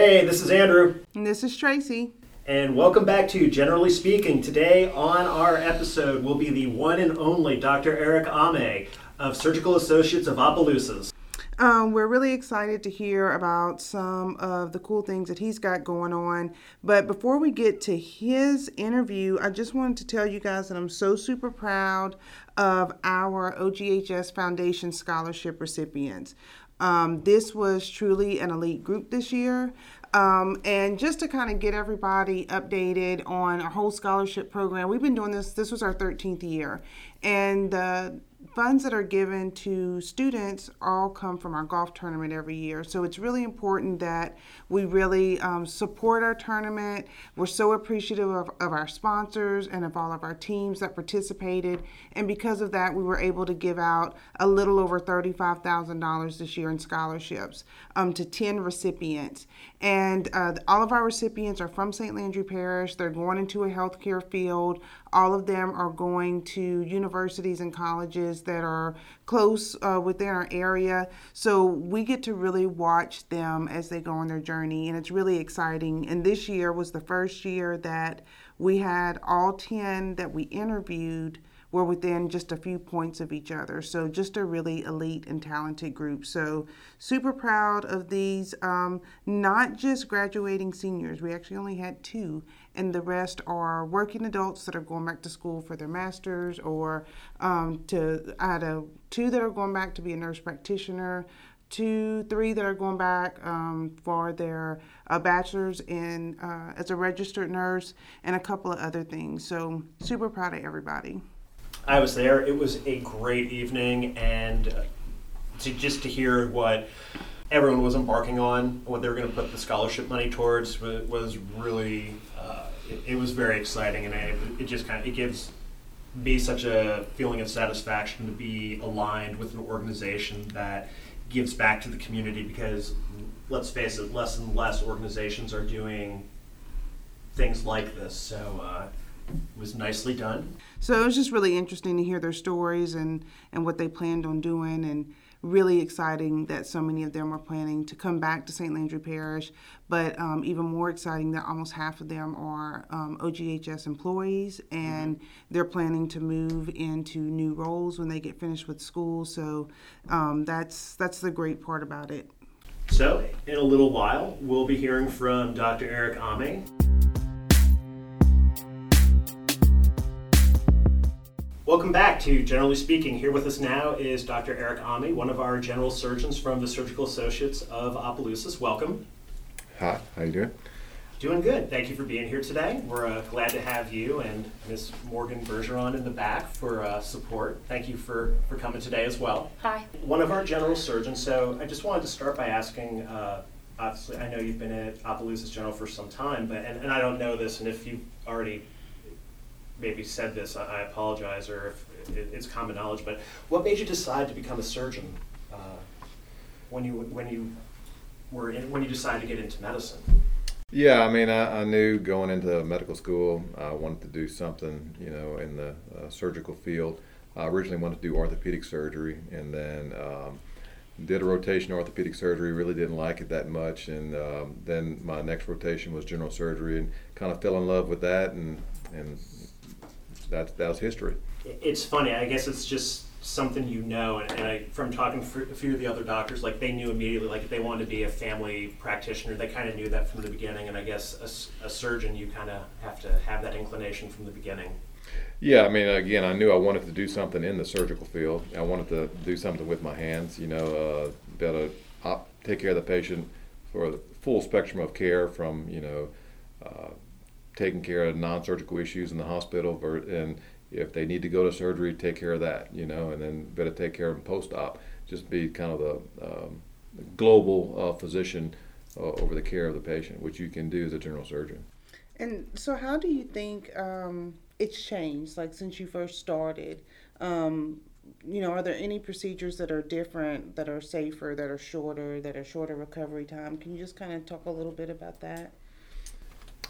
Hey, this is Andrew. And this is Tracy. And welcome back to Generally Speaking. Today on our episode will be the one and only Dr. Eric Ame of Surgical Associates of Opelousas. Um, we're really excited to hear about some of the cool things that he's got going on. But before we get to his interview, I just wanted to tell you guys that I'm so super proud of our OGHS Foundation Scholarship recipients. Um, this was truly an elite group this year. Um, and just to kind of get everybody updated on our whole scholarship program, we've been doing this, this was our 13th year. And uh, funds that are given to students all come from our golf tournament every year. So it's really important that we really um, support our tournament. We're so appreciative of, of our sponsors and of all of our teams that participated. And because of that, we were able to give out a little over $35,000 this year in scholarships um, to 10 recipients. And uh, all of our recipients are from St. Landry Parish. They're going into a healthcare field. All of them are going to universities and colleges that are close uh, within our area. So we get to really watch them as they go on their journey, and it's really exciting. And this year was the first year that we had all 10 that we interviewed were within just a few points of each other. So just a really elite and talented group. So super proud of these, um, not just graduating seniors. We actually only had two, and the rest are working adults that are going back to school for their masters or um, to, I had a, two that are going back to be a nurse practitioner, two, three that are going back um, for their uh, bachelor's in uh, as a registered nurse, and a couple of other things. So super proud of everybody. I was there. It was a great evening, and uh, to just to hear what everyone was embarking on, what they were going to put the scholarship money towards, was, was really. It, it, was very exciting, and it, it just kind of it gives me such a feeling of satisfaction to be aligned with an organization that gives back to the community because let's face it, less and less organizations are doing things like this. So uh, was nicely done. So it was just really interesting to hear their stories and, and what they planned on doing, and really exciting that so many of them are planning to come back to St. Landry Parish. But um, even more exciting that almost half of them are um, OGHS employees, and mm-hmm. they're planning to move into new roles when they get finished with school. So um, that's that's the great part about it. So, in a little while, we'll be hearing from Dr. Eric Ame. Welcome back to Generally Speaking. Here with us now is Dr. Eric Ame, one of our general surgeons from the Surgical Associates of Opelousas. Welcome. Hi, how you doing? Doing good. Thank you for being here today. We're uh, glad to have you and Miss Morgan Bergeron in the back for uh, support. Thank you for, for coming today as well. Hi. One of our general surgeons. So I just wanted to start by asking. Uh, obviously, I know you've been at Opelousas General for some time, but and, and I don't know this, and if you've already maybe said this, I apologize, or if it's common knowledge, but what made you decide to become a surgeon uh, when you when you were in, when you decided to get into medicine? Yeah, I mean, I, I knew going into medical school, I wanted to do something, you know, in the uh, surgical field. I originally wanted to do orthopedic surgery, and then um, did a rotation orthopedic surgery. Really didn't like it that much, and um, then my next rotation was general surgery, and kind of fell in love with that, and and that's that was history. It's funny. I guess it's just something you know, and, and I, from talking to a few of the other doctors, like they knew immediately, like if they wanted to be a family practitioner, they kind of knew that from the beginning. And I guess a, a surgeon, you kind of have to have that inclination from the beginning. Yeah, I mean, again, I knew I wanted to do something in the surgical field. I wanted to do something with my hands, you know, uh, be able to op- take care of the patient for the full spectrum of care from, you know, uh, taking care of non-surgical issues in the hospital, and if they need to go to surgery, take care of that, you know, and then better take care of them post-op. Just be kind of the um, global uh, physician uh, over the care of the patient, which you can do as a general surgeon. And so, how do you think um, it's changed, like since you first started? Um, you know, are there any procedures that are different, that are safer, that are shorter, that are shorter recovery time? Can you just kind of talk a little bit about that?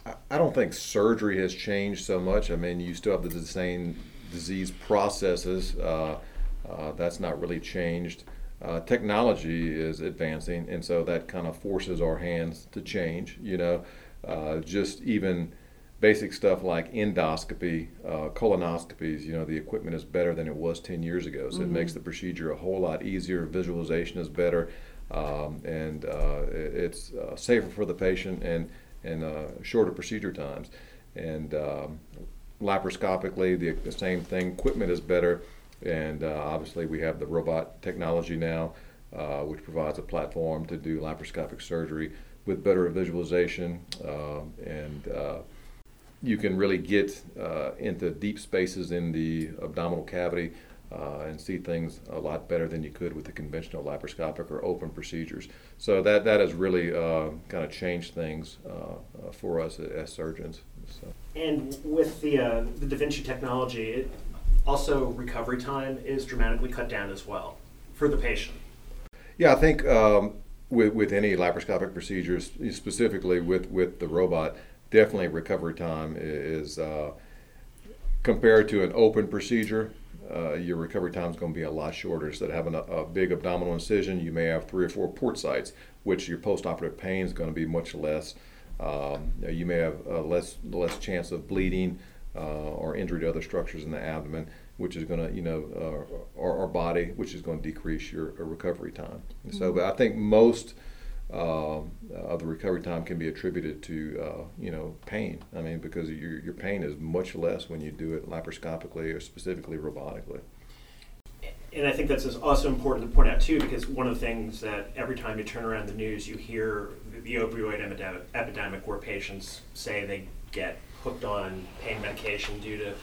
I don't think surgery has changed so much. I mean, you still have the same disease processes. Uh, uh, that's not really changed. uh, technology is advancing, and so that kind of forces our hands to change. You know, uh, just even basic stuff like endoscopy, uh, colonoscopies, you know, the equipment is better than it was 10 years ago. So mm-hmm. it makes the procedure a whole lot easier. Visualization is better, um, and uh, it's uh, safer for the patient and, and uh, shorter procedure times. And um, laparoscopically, the, the, same thing. Equipment is better, and uh, obviously, we have the robot technology now, uh, which provides a platform to do laparoscopic surgery with better visualization and you can really get uh, into deep spaces in the abdominal cavity uh, and see things a lot better than you could with the conventional laparoscopic or open procedures. So that that has really uh, kind of changed things uh, uh, for us as surgeons. So. And with the uh, the Da Vinci technology, it also recovery time is dramatically cut down as well for the patient. Yeah, I think. Um, with, with any laparoscopic procedures, specifically with, with the robot, definitely recovery time is uh, compared to an open procedure. Uh, your recovery time is going to be a lot shorter. Instead of having a, a, big abdominal incision, you may have three or four port sites, which your postoperative pain is going to be much less. Um, you may have less less chance of bleeding uh, or injury to other structures in the abdomen, which is going to you know uh, or, or, body, which is going to decrease your uh, recovery time. Mm-hmm. So, but I think most uh, the recovery time can be attributed to uh, you know pain. I mean, because your your pain is much less when you do it laparoscopically or specifically robotically. And I think that's also important to point out too, because one of the things that every time you turn around the news, you hear the opioid epidemic, where patients say they get hooked on pain medication due to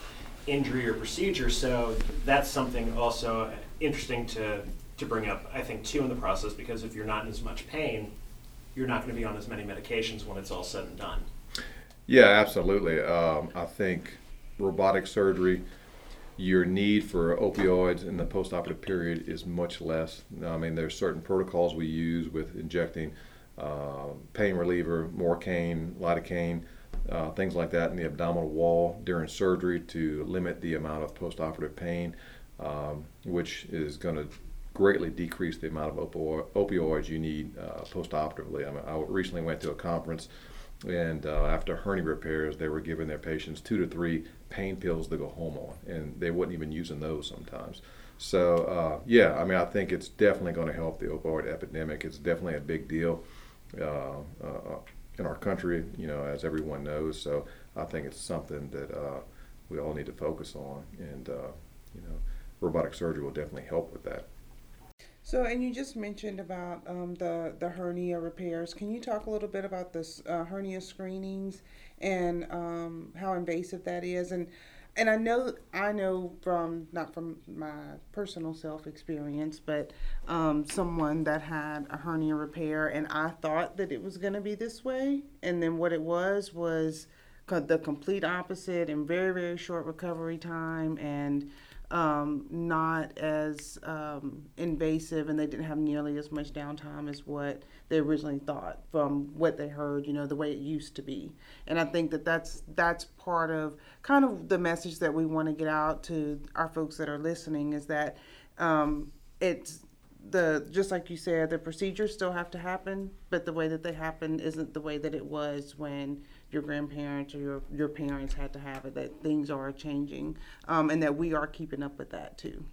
injury or procedure. So that's something also interesting to to bring up, I think, too, in the process, because if you're not in as much pain, you're not going to be on as many medications when it's all said and done. Yeah, absolutely. Um, I think robotic surgery, your need for opioids in the postoperative period is much less. I mean, there's certain protocols we use with injecting uh, pain reliever, Marcaine, lidocaine, uh, things like that in the abdominal wall during surgery to limit the amount of postoperative pain, um, which is going to greatly decrease the amount of opioids you need uh, postoperatively. I, mean, I recently went to a conference, and uh, after hernia repairs, they were giving their patients two to three pain pills to go home on, and they wasn't even using those sometimes. So uh, yeah, I mean, I think it's definitely going to help the opioid epidemic. It's definitely a big deal uh, uh, in our country, you know, as everyone knows. So I think it's something that uh, we all need to focus on, and you know, robotic surgery will definitely help with that. So, and you just mentioned about um, the the hernia repairs. Can you talk a little bit about this uh, hernia screenings and um, how invasive that is? And and I know I know from not from my personal self experience, but um, someone that had a hernia repair, and I thought that it was going to be this way, and then what it was was the complete opposite, and very very short recovery time, and um, not as um, invasive and they didn't have nearly as much downtime as what they originally thought from what they heard you know the way it used to be. And i think that that's that's part of kind of the message that we want to get out to our folks that are listening is that um, it's the just like you said the procedures still have to happen but the way that they happen isn't the way that it was when your grandparents or your, your parents had to have it, that things are changing um, and that we are keeping up with that too.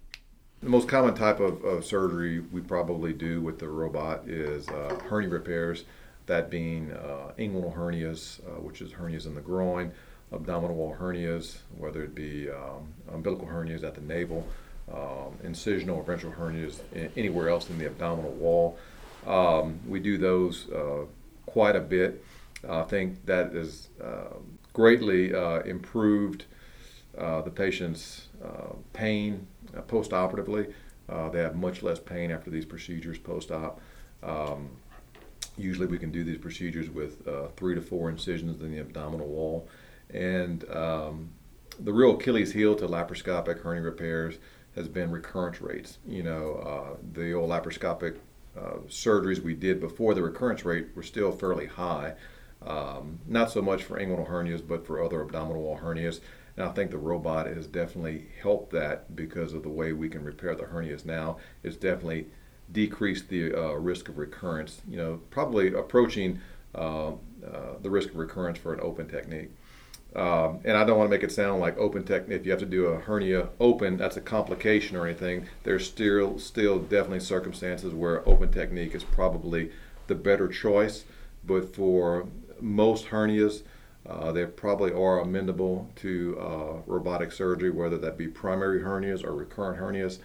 The most common type of, of surgery we probably do with the robot is uh, hernia repairs, that being uh, inguinal hernias, uh, which is hernias in the groin, abdominal wall hernias, whether it be um, umbilical hernias at the navel, um, incisional or ventral hernias anywhere else in the abdominal wall. Um, we do those uh, quite a bit. I think that has uh, greatly uh, improved uh, the patient's pain post-operatively. they have much less pain after these procedures post-op. Um, usually we can do these procedures with uh, three to four incisions in the abdominal wall. And um, the real Achilles heel to laparoscopic hernia repairs has been recurrence rates. You know, uh, the old laparoscopic uh, surgeries we did before the recurrence rate were still fairly high. Um, not so much for inguinal hernias, but for other abdominal wall hernias. And I think the robot has definitely helped that because of the way we can repair the hernias now. It's definitely decreased the uh, risk of recurrence. You know, probably approaching uh, uh, the risk of recurrence for an open technique. Um, and I don't want to make it sound like open technique. If you have to do a hernia open, that's a complication or anything. There's still still definitely circumstances where open technique is probably the better choice. But for most hernias, uh, they probably are amenable to uh, robotic surgery, whether that be primary hernias or recurrent hernias.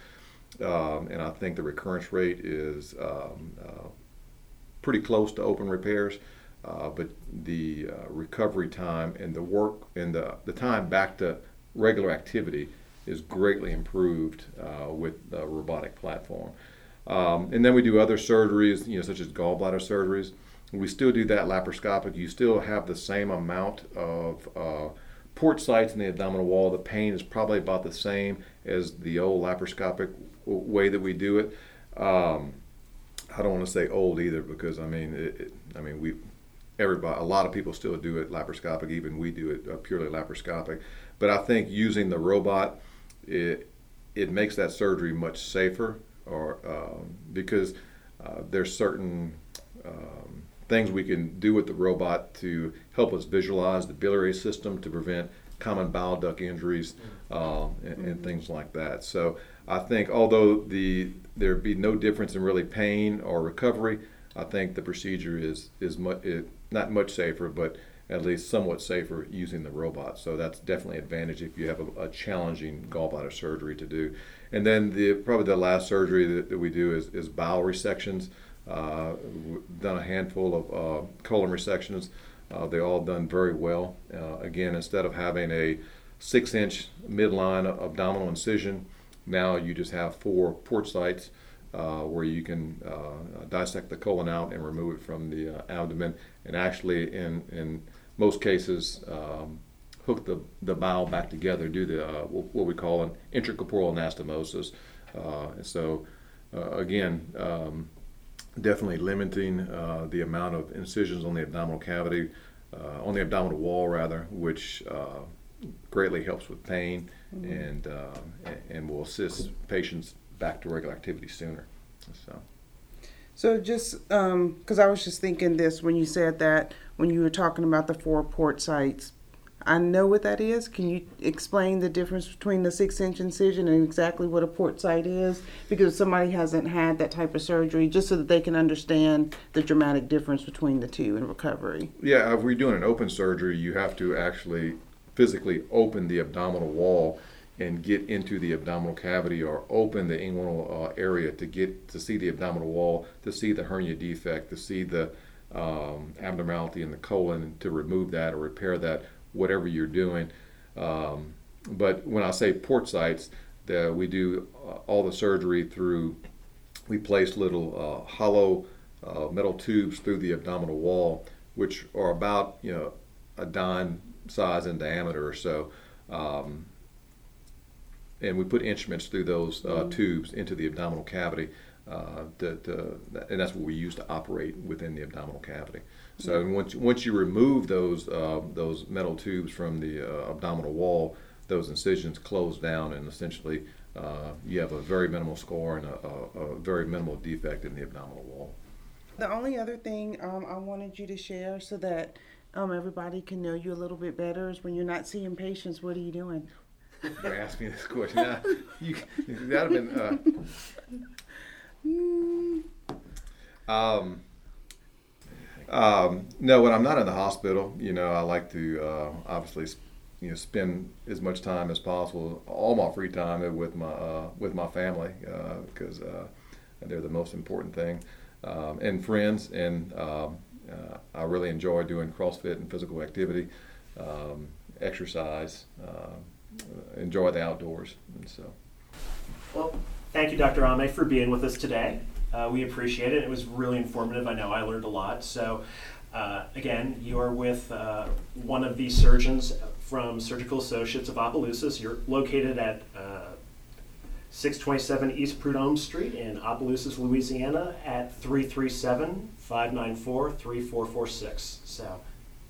Um, and I think the recurrence rate is um, uh, pretty close to open repairs. Uh, but the uh, recovery time and the work and the, the time back to regular activity is greatly improved uh, with the robotic platform. Um, and then we do other surgeries, you know, such as gallbladder surgeries. We still do that laparoscopic. You still have the same amount of uh, port sites in the abdominal wall. The pain is probably about the same as the old laparoscopic way that we do it. Um, I don't want to say old either because I mean, it, it, I mean we everybody, a lot of people still do it laparoscopic. Even we do it uh, purely laparoscopic. But I think using the robot, it it makes that surgery much safer, or um, because uh, there's certain things we can do with the robot to help us visualize the biliary system to prevent common bile duct injuries uh, and, and, mm-hmm. things like that. So I think although the there be no difference in really pain or recovery, I think the procedure is is much it, not much safer, but at least somewhat safer using the robot. So that's definitely an advantage if you have a, a challenging gallbladder surgery to do. And then the probably the last surgery that, that we do is, is bowel resections. Uh, done a handful of uh, colon resections. Uh, they all done very well. Uh, again, instead of having a six-inch midline abdominal incision, now you just have four port sites uh, where you can uh, dissect the colon out and remove it from the abdomen, and actually, in in most cases, um, hook the, the bowel back together, do the what we call an intracorporeal anastomosis. So, again. Um, definitely limiting the amount of incisions on the abdominal cavity, on the abdominal wall rather, which greatly helps with pain mm-hmm. and and will assist patients back to regular activity sooner. So. So just because um, I was just thinking this when you said that when you were talking about the four port sites, I know what that is. Can you explain the difference between the six inch incision and exactly what a port site is? Because somebody hasn't had that type of surgery, just so that they can understand the dramatic difference between the two in recovery. Yeah, if we're doing an open surgery, you have to actually physically open the abdominal wall and get into the abdominal cavity or open the inguinal uh, area to get to see the abdominal wall, to see the hernia defect, to see the um, abnormality in the colon, to remove that or repair that, whatever you're doing. Um, but when I say port sites, the, we do uh, all the surgery through, we place little uh, hollow uh, metal tubes through the abdominal wall, which are about you know a dime size in diameter or so. Um, and we put instruments through those uh, mm-hmm. tubes into the abdominal cavity. Uh, to, to, and that's what we use to operate within the abdominal cavity. So once once you remove those uh, those metal tubes from the uh, abdominal wall, those incisions close down, and essentially uh, you have a very minimal scar and a, a, a, very minimal defect in the abdominal wall. The only other thing um, I wanted you to share so that um, everybody can know you a little bit better is when you're not seeing patients, what are you doing? for asking me this question. Now, you, that'd have been. Uh, um, um, no, when I'm not in the hospital, you know, I like to uh, obviously, you know, spend as much time as possible, all my free time with my uh, with my family because uh, uh, they're the most important thing, um, and friends. And um, uh, I really enjoy doing CrossFit and physical activity, um, exercise. Enjoy the outdoors. And so. Well, thank you, Dr. Ame, for being with us today. Uh, we appreciate it. It was really informative. I know I learned a lot. So, uh, again, you are with uh, one of the surgeons from Surgical Associates of Opelousas. You're located at uh, 627 East Prudhomme Street in Opelousas, Louisiana at 337 594 3446. So,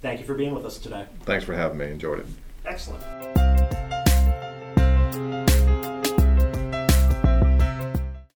thank you for being with us today. Thanks for having me. Enjoyed it. Excellent.